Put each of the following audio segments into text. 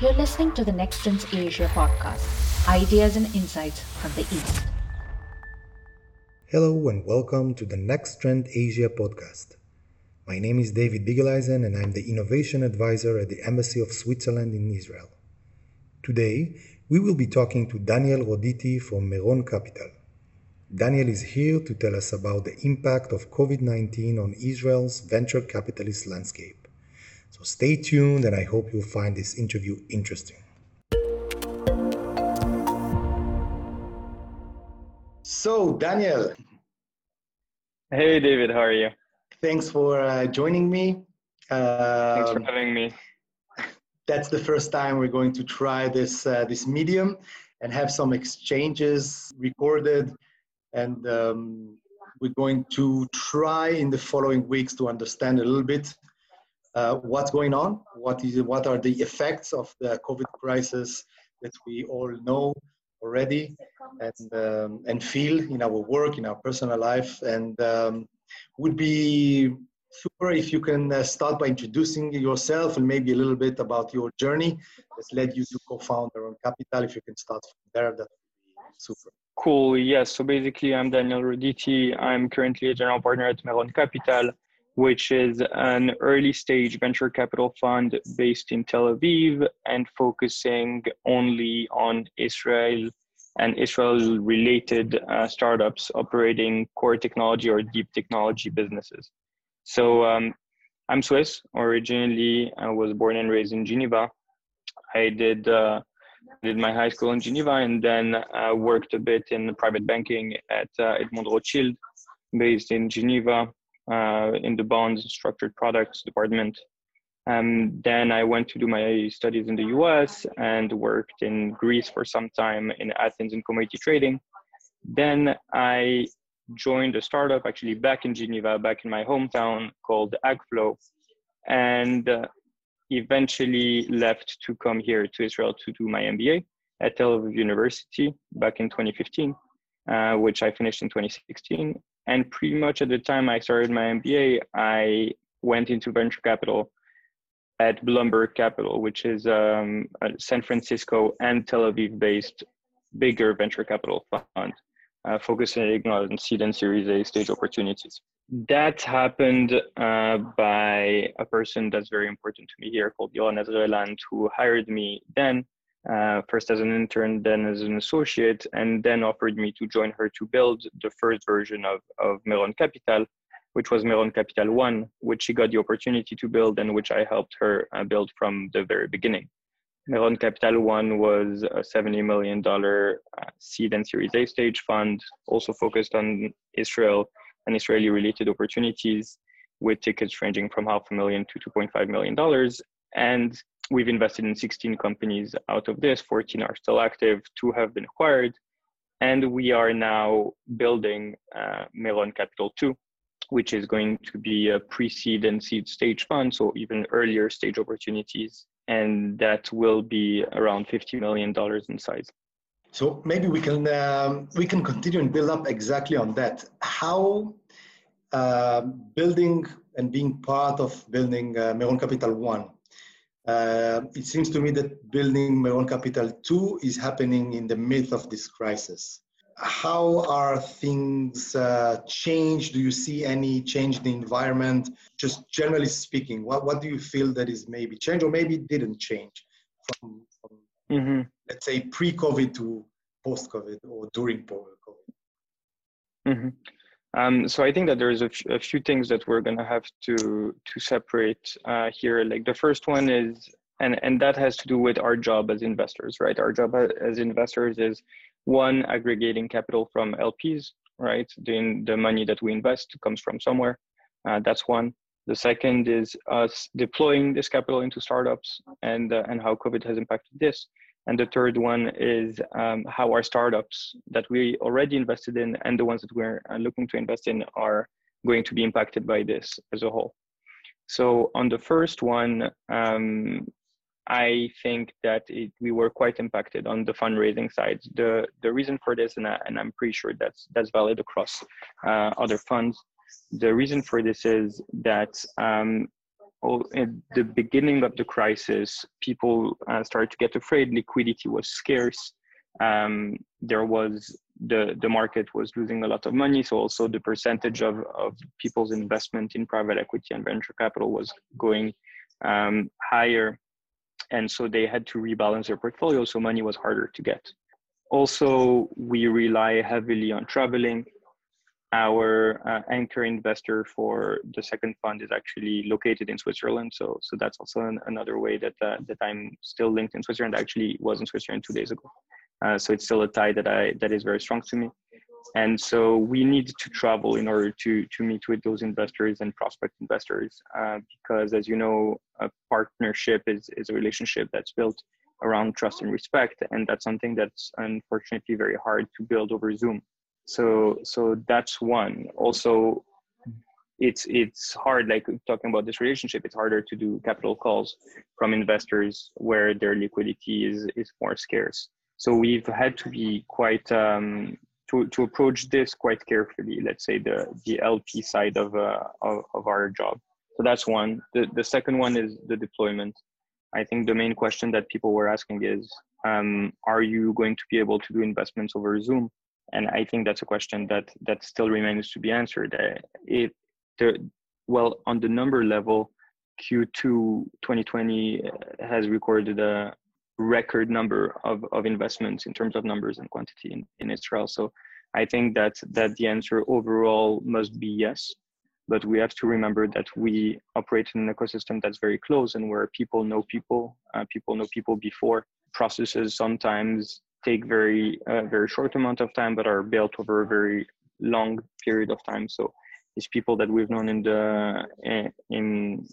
You're listening to the Next Trends Asia podcast, ideas and insights from the East. Hello and welcome to the Next Trend Asia podcast. My name is David Bigeleisen and I'm the Innovation Advisor at the Embassy of Switzerland in Israel. Today, we will be talking to Daniel Roditi from Meron Capital. Daniel is here to tell us about the impact of COVID 19 on Israel's venture capitalist landscape. So stay tuned, and I hope you'll find this interview interesting. So, Daniel. Hey, David, how are you? Thanks for uh, joining me. Uh, Thanks for um, having me. That's the first time we're going to try this uh, this medium and have some exchanges recorded and um, we're going to try in the following weeks to understand a little bit uh, what's going on, what is what are the effects of the COVID crisis that we all know already and um, and feel in our work, in our personal life, and um, would be super if you can uh, start by introducing yourself and maybe a little bit about your journey that's led you to co-found Meron Capital. If you can start from there, that would be super. Cool. Yes. So basically, I'm Daniel Roditi. I'm currently a general partner at Meron Capital, which is an early stage venture capital fund based in Tel Aviv and focusing only on Israel and Israel related uh, startups operating core technology or deep technology businesses. So um, I'm Swiss. Originally, I was born and raised in Geneva. I did. Uh, did my high school in Geneva and then uh, worked a bit in private banking at uh, Edmond Rothschild, based in Geneva, uh, in the bonds and structured products department. Um, then I went to do my studies in the US and worked in Greece for some time in Athens in commodity trading. Then I joined a startup actually back in Geneva, back in my hometown called AgFlow. And uh, eventually left to come here to Israel to do my MBA at Tel Aviv University back in 2015, uh, which I finished in 2016. And pretty much at the time I started my MBA, I went into venture capital at Blumberg Capital, which is um, a San Francisco and Tel Aviv based bigger venture capital fund uh, focusing on seed and Series A stage opportunities. That happened uh, by a person that's very important to me here called Yoran Ezreland, who hired me then, uh, first as an intern, then as an associate, and then offered me to join her to build the first version of, of Meron Capital, which was Meron Capital 1, which she got the opportunity to build and which I helped her uh, build from the very beginning. Meron Capital One was a $70 million uh, seed and Series A stage fund, also focused on Israel and Israeli related opportunities with tickets ranging from half a million to $2.5 million. And we've invested in 16 companies out of this, 14 are still active, two have been acquired. And we are now building uh, Meron Capital 2, which is going to be a pre seed and seed stage fund, so even earlier stage opportunities and that will be around $50 million in size. So maybe we can um, we can continue and build up exactly on that. How uh, building and being part of building uh, Meron Capital One. Uh, it seems to me that building my own Capital too is happening in the midst of this crisis how are things uh, changed? Do you see any change in the environment? Just generally speaking, what, what do you feel that is maybe changed or maybe didn't change from, from mm-hmm. let's say, pre-COVID to post-COVID or during COVID? Mm-hmm. Um, so I think that there's a, few things that we're going to have to to separate uh, here. Like the first one is, and and that has to do with our job as investors, right? Our job as investors is one aggregating capital from lps right the, the money that we invest comes from somewhere uh, that's one the second is us deploying this capital into startups and uh, and how covid has impacted this and the third one is um, how our startups that we already invested in and the ones that we're uh, looking to invest in are going to be impacted by this as a whole so on the first one um, I think that it, we were quite impacted on the fundraising side. The the reason for this, and, I, and I'm pretty sure that's that's valid across uh, other funds. The reason for this is that um, at the beginning of the crisis, people uh, started to get afraid. Liquidity was scarce. Um, there was the the market was losing a lot of money, so also the percentage of of people's investment in private equity and venture capital was going um, higher, and so they had to rebalance their portfolio. So money was harder to get. Also, we rely heavily on traveling our uh, anchor investor for the second fund is actually located in Switzerland. So, so that's also an, another way that uh, that I'm still linked in Switzerland. I actually was in Switzerland two days ago. Uh, so it's still a tie that I that is very strong to me. And so we need to travel in order to to meet with those investors and prospect investors, uh, because as you know, a partnership is is a relationship that's built around trust and respect, and that's something that's unfortunately very hard to build over Zoom so so that's one. Also it's it's hard like talking about this relationship it's harder to do capital calls from investors where their liquidity is is more scarce. So we've had to be quite um, to, to approach this quite carefully let's say the the lp side of uh, of, of our job. So that's one. The, the second one is the deployment. I think the main question that people were asking is um, are you going to be able to do investments over zoom and I think that's a question that that still remains to be answered. Uh, if the well on the number level, Q2 2020 uh, has recorded a record number of, of investments in terms of numbers and quantity in, in Israel. So I think that that the answer overall must be yes. But we have to remember that we operate in an ecosystem that's very close and where people know people, uh, people know people before. Processes sometimes take very uh, very short amount of time but are built over a very long period of time. So these people that we've known in the in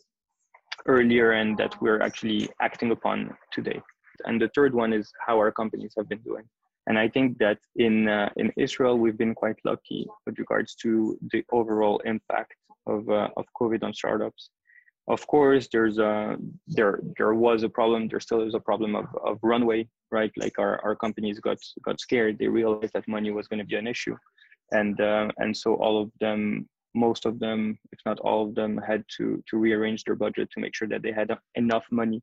earlier and that we're actually acting upon today. And the third one is how our companies have been doing. And i think that in uh, in israel we've been quite lucky with regards to the overall impact of uh, of covid on startups of course there's a there there was a problem there still is a problem of, of runway right? Like our, our companies got got scared. They realized that money was going to be an issue. And uh, and so all of them most of them if not all of them had to to rearrange their budget to make sure that they had enough money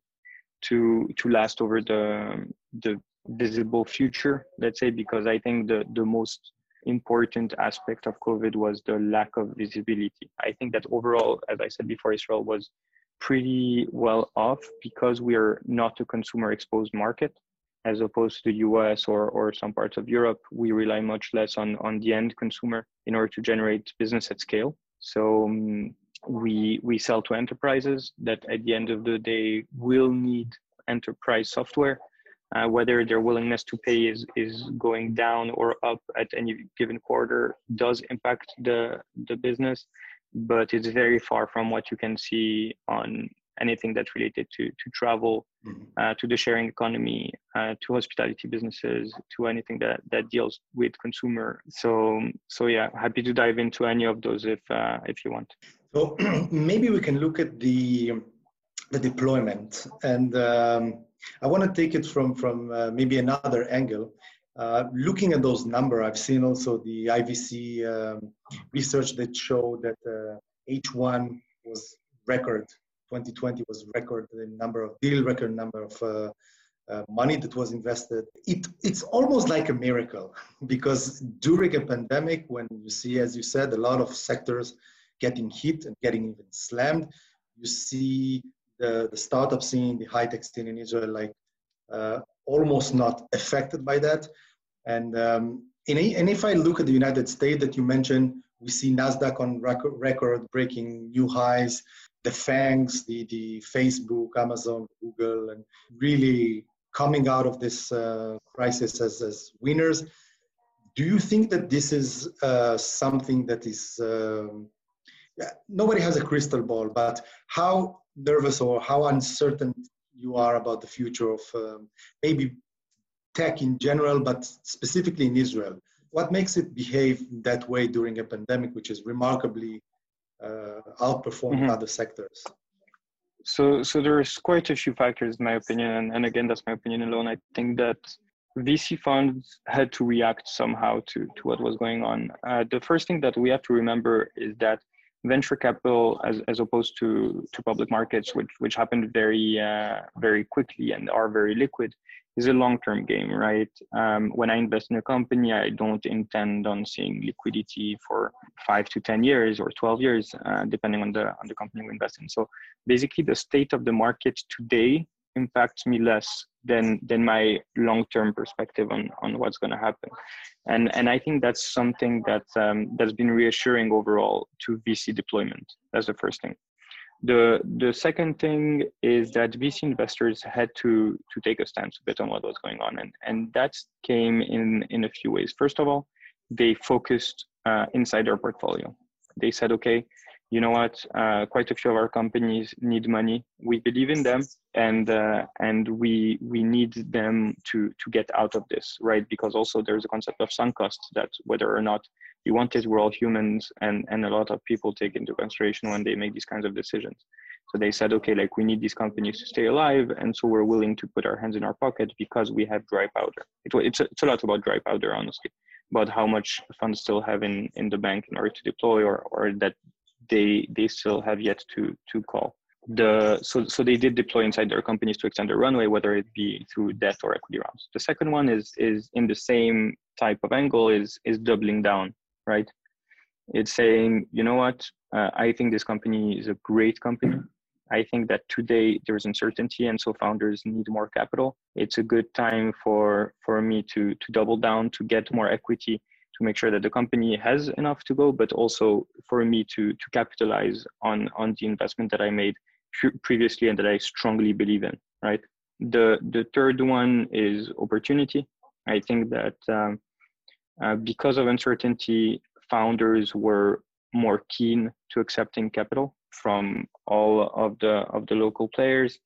to to last over the the visible future let's say because i think the the most important aspect of COVID was the lack of visibility. I think that overall, as I said before, Israel was pretty well off because we are not a consumer exposed market as opposed to the US or, or some parts of Europe. We rely much less on, on the end consumer in order to generate business at scale. So um, we, we sell to enterprises that at the end of the day will need enterprise software uh, whether their willingness to pay is, is going down or up at any given quarter does impact the, the business, but it's very far from what you can see on anything that's related to, to travel, mm-hmm. uh, to the sharing economy, uh, to hospitality businesses, to anything that, that deals with consumer. So, so yeah, happy to dive into any of those if, uh, if you want. So maybe we can look at the, the deployment and um, I want to take it from from uh, maybe another angle. Uh, looking at those numbers, I've seen also the IVC um, research that showed that uh, H1 was record. 2020 was record the number of deal, record number of uh, uh, money that was invested. It, it's almost like a miracle because during a pandemic, when you see, as you said, a lot of sectors getting hit and getting even slammed, you see the, the startup scene, the high tech scene in Israel, like uh, almost not affected by that. And um, in, and if I look at the United States that you mentioned, we see Nasdaq on record, record breaking new highs. The FANGs, the the Facebook, Amazon, Google, and really coming out of this uh, crisis as, as winners. Do you think that this is uh, something that is um, yeah, nobody has a crystal ball, but how nervous or how uncertain you are about the future of um, maybe tech in general, but specifically in Israel. What makes it behave that way during a pandemic, which is remarkably uh, outperformed mm-hmm. other sectors? So, so there's quite a few factors, in my opinion, and, and again, that's my opinion alone. I think that VC funds had to react somehow to, to what was going on. Uh, the first thing that we have to remember is that venture capital as, as opposed to, to public markets, which, which happened very, uh, very quickly and are very liquid, is a long-term game, right? Um, when I invest in a company, I don't intend on seeing liquidity for five to 10 years or 12 years, uh, depending on the, on the company we invest in. So basically the state of the market today impacts me less than than my long-term perspective on on what's going to happen. And and i think that's something that um, that's been reassuring overall to vc deployment. That's the first thing. The the second thing is that vc investors had to to take a stance a bit on what was going on and and that came in in a few ways. First of all they focused uh, inside their portfolio. They said okay you know what uh, quite a few of our companies need money. We believe in them and uh, and we we need them to to get out of this right? Because also there's a concept of sunk costs that whether or not you want it we're all humans and and a lot of people take into consideration when they make these kinds of decisions. So they said okay like we need these companies to stay alive and so we're willing to put our hands in our pocket because we have dry powder. It, it's, a, it's a lot about dry powder honestly about how much funds still have in in the bank in order to deploy or or that they they still have yet to to call. The so so they did deploy inside their companies to extend their runway whether it be through debt or equity rounds. The second one is is in the same type of angle is is doubling down right? It's saying you know what? Uh, i think this company is a great company. I think that today there's uncertainty and so founders need more capital. It's a good time for for me to to double down to get more equity to make sure that the company has enough to go, but also for me to to capitalize on on the investment that I made previously and that I strongly believe in. Right. The the third one is opportunity. I think that um, uh, because of uncertainty, founders were more keen to accepting capital from all of the of the local players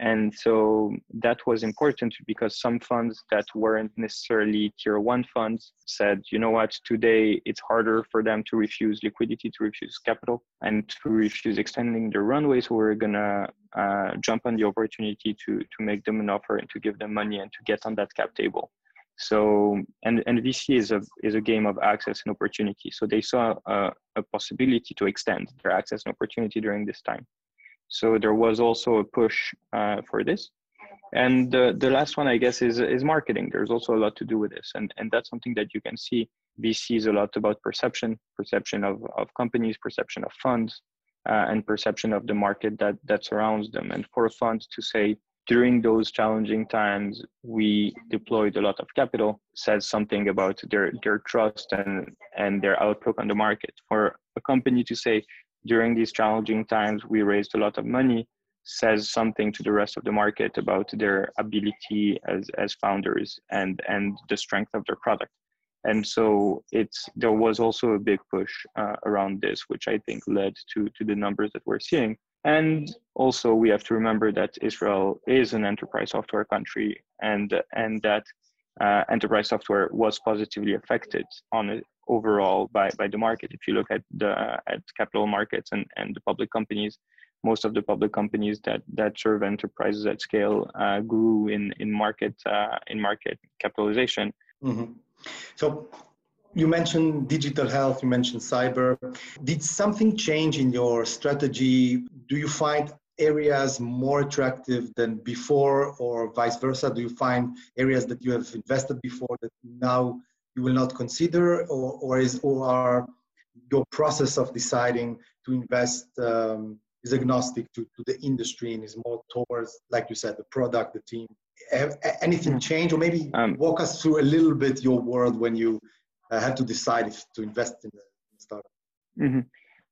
and so that was important because some funds that weren't necessarily tier one funds said, you know what, today it's harder for them to refuse liquidity, to refuse capital, and to refuse extending their runway. So we're going to uh, jump on the opportunity to, to make them an offer and to give them money and to get on that cap table. So, and, and VC is a, is a game of access and opportunity. So they saw a, a possibility to extend their access and opportunity during this time. So there was also a push uh, for this. And the, the last one, I guess, is, is marketing. There's also a lot to do with this. And, and that's something that you can see. VC is a lot about perception, perception of, of companies, perception of funds, uh, and perception of the market that, that surrounds them. And for a fund to say, during those challenging times, we deployed a lot of capital, says something about their, their trust and, and their outlook on the market. For a company to say, during these challenging times, we raised a lot of money, says something to the rest of the market about their ability as, as founders and, and the strength of their product. And so it's there was also a big push uh, around this, which I think led to, to the numbers that we're seeing. And also, we have to remember that Israel is an enterprise software country, and and that uh, enterprise software was positively affected on it overall by, by the market. If you look at the at capital markets and, and the public companies, most of the public companies that, that serve enterprises at scale uh, grew in in market uh, in market capitalization. Mm-hmm. So you mentioned digital health, you mentioned cyber. Did something change in your strategy? Do you find areas more attractive than before or vice versa? Do you find areas that you have invested before that now you will not consider or, or is or are your process of deciding to invest um, is agnostic to, to the industry and is more towards, like you said, the product, the team. Have anything hmm. change, or maybe um, walk us through a little bit your world when you uh, had to decide if to invest in the startup? Mm-hmm.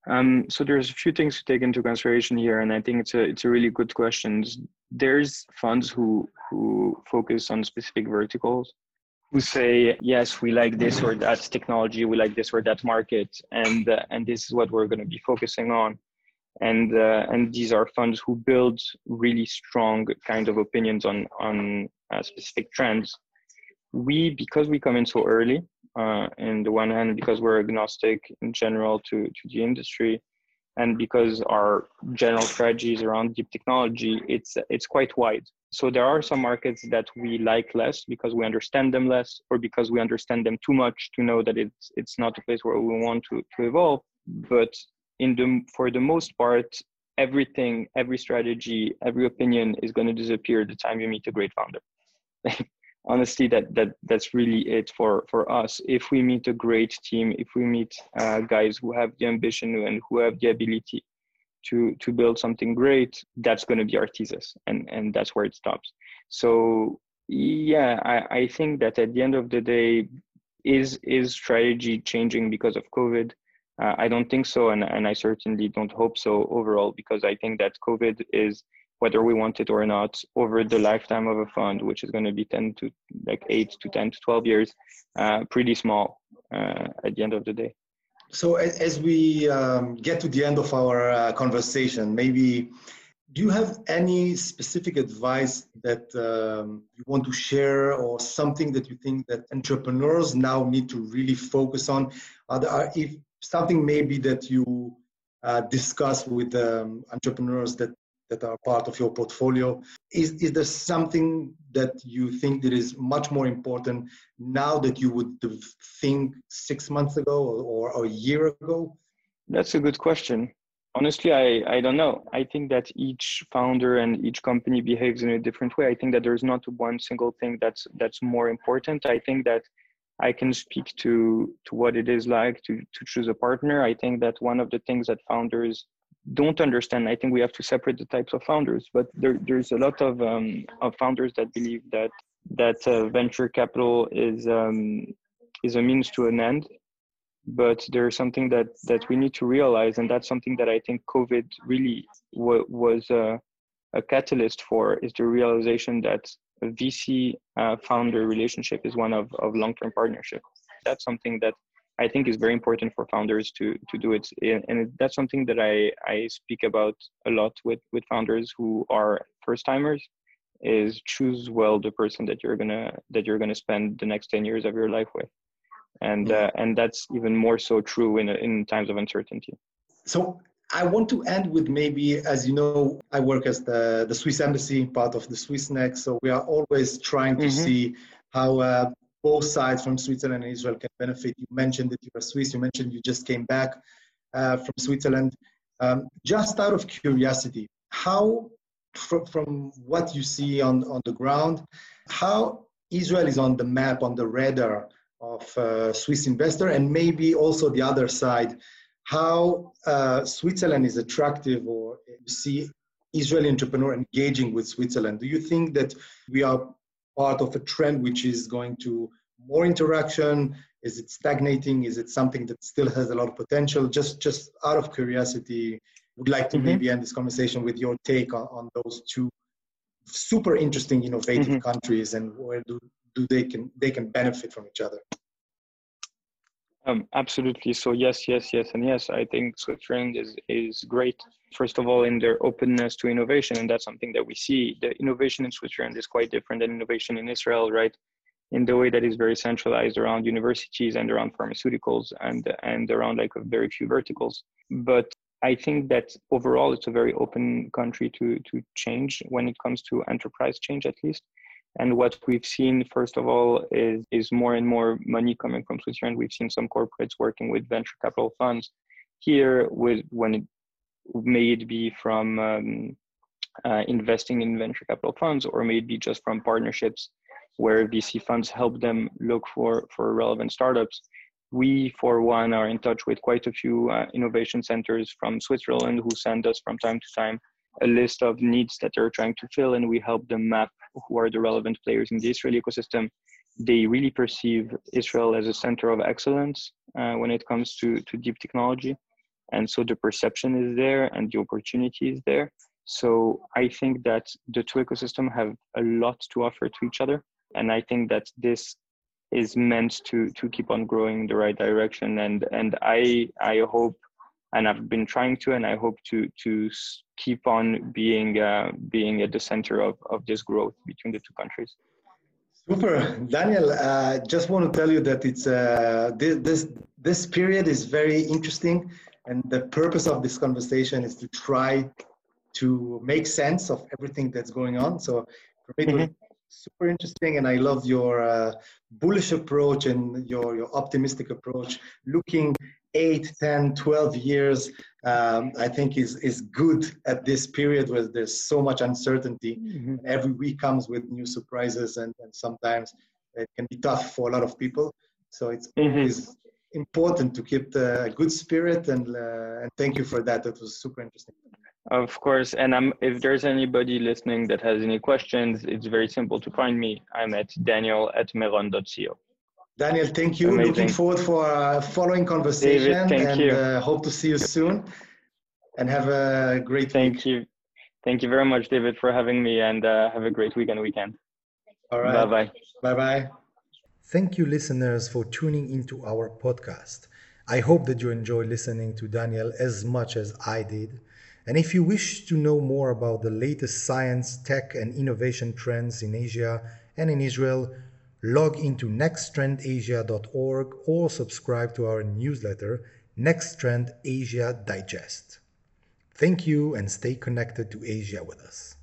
Um, so there's a few things to take into consideration here, and I think it's a it's a really good question. There's funds who who focus on specific verticals, who say yes, we like this or that technology, we like this or that market, and uh, and this is what we're going to be focusing on, and uh, and these are funds who build really strong kind of opinions on on uh, specific trends. We because we come in so early, uh, in the one hand because we're agnostic in general to, to the industry and because our general strategy is around deep technology it's it's quite wide so there are some markets that we like less because we understand them less or because we understand them too much to know that it's it's not a place where we want to, to evolve but in the for the most part, everything, every strategy, every opinion is going to disappear the time you meet a great founder. Honestly, that that that's really it for for us. If we meet a great team, if we meet uh, guys who have the ambition and who have the ability to to build something great, that's going to be our thesis, and and that's where it stops. So yeah, I, I think that at the end of the day, is is strategy changing because of COVID? Uh, I don't think so, and, and I certainly don't hope so overall, because I think that COVID is, whether we want it or not, over the lifetime of a fund, which is going to be 10 to like 8 to 10 to 12 years, uh, pretty small uh, at the end of the day. So, as we um, get to the end of our uh, conversation, maybe do you have any specific advice that um, you want to share or something that you think that entrepreneurs now need to really focus on are there, if something maybe that you uh, discuss with um, entrepreneurs that that are part of your portfolio. Is is there something that you think that is much more important now that you would think six months ago or, or a year ago? That's a good question. Honestly I, I don't know. I think that each founder and each company behaves in a different way. I think that there's not one single thing that's that's more important. I think that I can speak to to what it is like to to choose a partner. I think that one of the things that founders don't understand. I think we have to separate the types of founders, but there, there's a lot of um, of founders that believe that that uh, venture capital is um, is a means to an end. But there's something that that we need to realize, and that's something that I think COVID really w- was a, a catalyst for, is the realization that a VC uh, founder relationship is one of, of long-term partnership. That's something that I think is very important for founders to to do it, and that's something that I I speak about a lot with with founders who are first timers. Is choose well the person that you're gonna that you're gonna spend the next ten years of your life with, and uh, and that's even more so true in in times of uncertainty. So I want to end with maybe, as you know, I work as the, the Swiss Embassy, part of the Swissnex. So we are always trying to mm-hmm. see how uh, both sides from Switzerland and Israel can benefit. You mentioned that you are Swiss, you mentioned you just came back uh, from Switzerland. Um, just out of curiosity, how, from, from what you see on, on the ground, how Israel is on the map, on the radar of uh, Swiss investor, and maybe also the other side how uh, Switzerland is attractive or you see Israeli entrepreneur engaging with Switzerland. Do you think that we are part of a trend which is going to more interaction? Is it stagnating? Is it something that still has a lot of potential? Just, just out of curiosity, would like to mm-hmm. maybe end this conversation with your take on, on those two super interesting, innovative mm-hmm. countries and where do, do they can they can benefit from each other. Um, absolutely. So yes, yes, yes, and yes. I think Switzerland is is great. First of all, in their openness to innovation, and that's something that we see. The innovation in Switzerland is quite different than innovation in Israel, right? In the way that is very centralized around universities and around pharmaceuticals and and around like very few verticals. But I think that overall, it's a very open country to to change when it comes to enterprise change, at least. And what we've seen, first of all, is, is more and more money coming from Switzerland. We've seen some corporates working with venture capital funds here, with when it may it be from um, uh, investing in venture capital funds, or maybe just from partnerships where VC funds help them look for for relevant startups. We, for one, are in touch with quite a few uh, innovation centers from Switzerland who send us from time to time a list of needs that they're trying to fill, and we help them map who are the relevant players in the Israeli ecosystem. They really perceive Israel as a center of excellence uh, when it comes to, to deep technology. And so the perception is there and the opportunity is there. So I think that the two ecosystems have a lot to offer to each other. And I think that this is meant to to keep on growing in the right direction. And and I I hope and I've been trying to, and I hope to to keep on being uh, being at the center of of this growth between the two countries. Super, Daniel. Uh, just want to tell you that it's uh, this, this this period is very interesting, and the purpose of this conversation is to try to make sense of everything that's going on. So for me, mm-hmm. super interesting, and I love your uh, bullish approach and your your optimistic approach, looking 8, 10, 12 years um, I think is is good at this period where there's so much uncertainty. Mhm. Every week comes with new surprises, and, and sometimes it can be tough for a lot of people. So it's Mhm. always important to keep the good spirit, and uh, and thank you for that. That was super interesting. Of course, and I'm, if there's anybody listening that has any questions, it's very simple to find me. I'm at daniel at meron.co. Daniel, thank you. Amazing. Looking forward for a following conversation, thank and you. Uh, hope to see you soon. And have a great week. Thank you. Thank you very much, David, for having me, and uh, have a great weekend weekend. All right. Bye bye. Bye bye. Thank you, listeners, for tuning into our podcast. I hope that you enjoy listening to Daniel as much as I did. And if you wish to know more about the latest science, tech, and innovation trends in Asia and in Israel, log into nexttrendasia.org or subscribe to our newsletter, Next Trend Asia Digest. Thank you and stay connected to Asia with us.